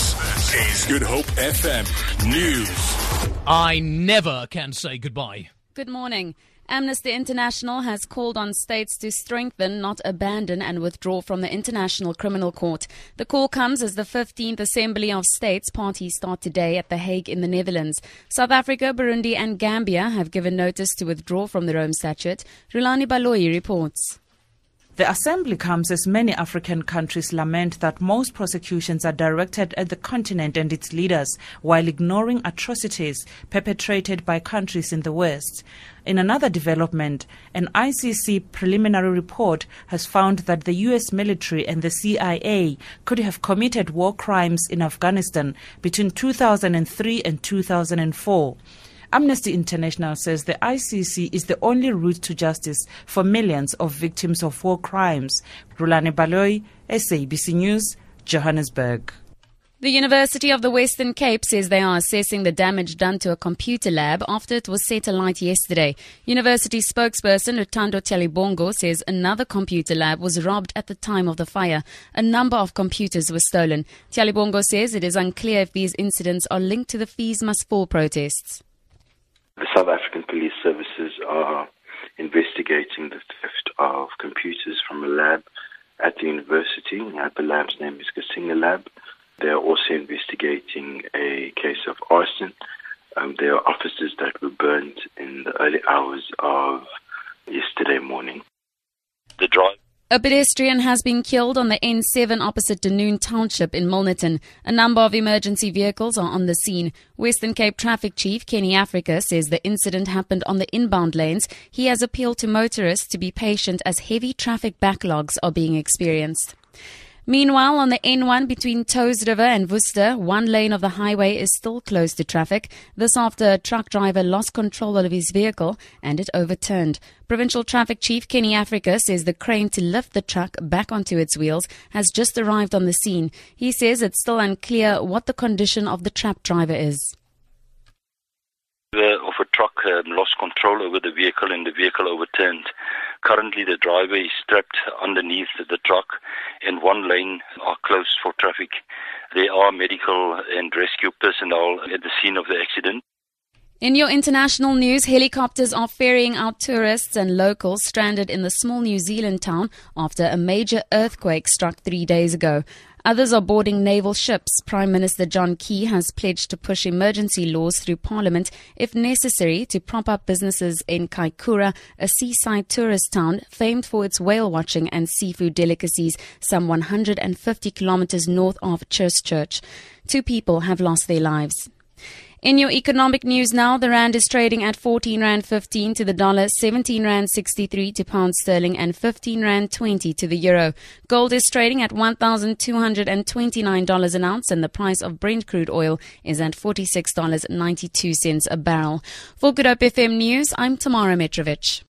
This is Good Hope FM News. I never can say goodbye. Good morning. Amnesty International has called on states to strengthen, not abandon, and withdraw from the International Criminal Court. The call comes as the 15th Assembly of States parties start today at The Hague in the Netherlands. South Africa, Burundi, and Gambia have given notice to withdraw from the Rome Statute. Rulani Baloyi reports. The assembly comes as many African countries lament that most prosecutions are directed at the continent and its leaders while ignoring atrocities perpetrated by countries in the West. In another development, an ICC preliminary report has found that the US military and the CIA could have committed war crimes in Afghanistan between 2003 and 2004. Amnesty International says the ICC is the only route to justice for millions of victims of war crimes. Rulani Baloyi, SABC News, Johannesburg. The University of the Western Cape says they are assessing the damage done to a computer lab after it was set alight yesterday. University spokesperson Luthando Tyhalibongo says another computer lab was robbed at the time of the fire. A number of computers were stolen. Tyhalibongo says it is unclear if these incidents are linked to the fees must fall protests. The South African Police Services are investigating the theft of computers from a lab at the university. The lab's name is Kasinga Lab. They are also investigating a case of arson. Um, there are offices that were burned in the early hours of yesterday morning. A pedestrian has been killed on the N7 opposite Dunoon Township in Milnerton. A number of emergency vehicles are on the scene. Western Cape Traffic Chief Kenny Africa says the incident happened on the inbound lanes. He has appealed to motorists to be patient as heavy traffic backlogs are being experienced. Meanwhile, on the N1 between Touws River and Worcester, one lane of the highway is still closed to traffic. This after a truck driver lost control of his vehicle and it overturned. Provincial Traffic Chief Kenny Africa says the crane to lift the truck back onto its wheels has just arrived on the scene. He says it's still unclear what the condition of the truck driver is. Of a truck um, lost control over the vehicle and the vehicle overturned. Currently, the driver is strapped underneath the truck, and one lane are closed for traffic. There are medical and rescue personnel at the scene of the accident. In your international news, helicopters are ferrying out tourists and locals stranded in the small New Zealand town after a major earthquake struck three days ago. Others are boarding naval ships. Prime Minister John Key has pledged to push emergency laws through Parliament if necessary to prop up businesses in Kaikoura, a seaside tourist town famed for its whale watching and seafood delicacies, some 150 kilometers north of Christchurch. Two people have lost their lives. In your economic news now, the rand is trading at 14 rand 15 to the dollar, 17 rand 63 to pound sterling, and 15 rand 20 to the euro. Gold is trading at $1,229 an ounce, and the price of Brent crude oil is at $46.92 a barrel. For Good Hope FM News, I'm Tamara Mitrovic.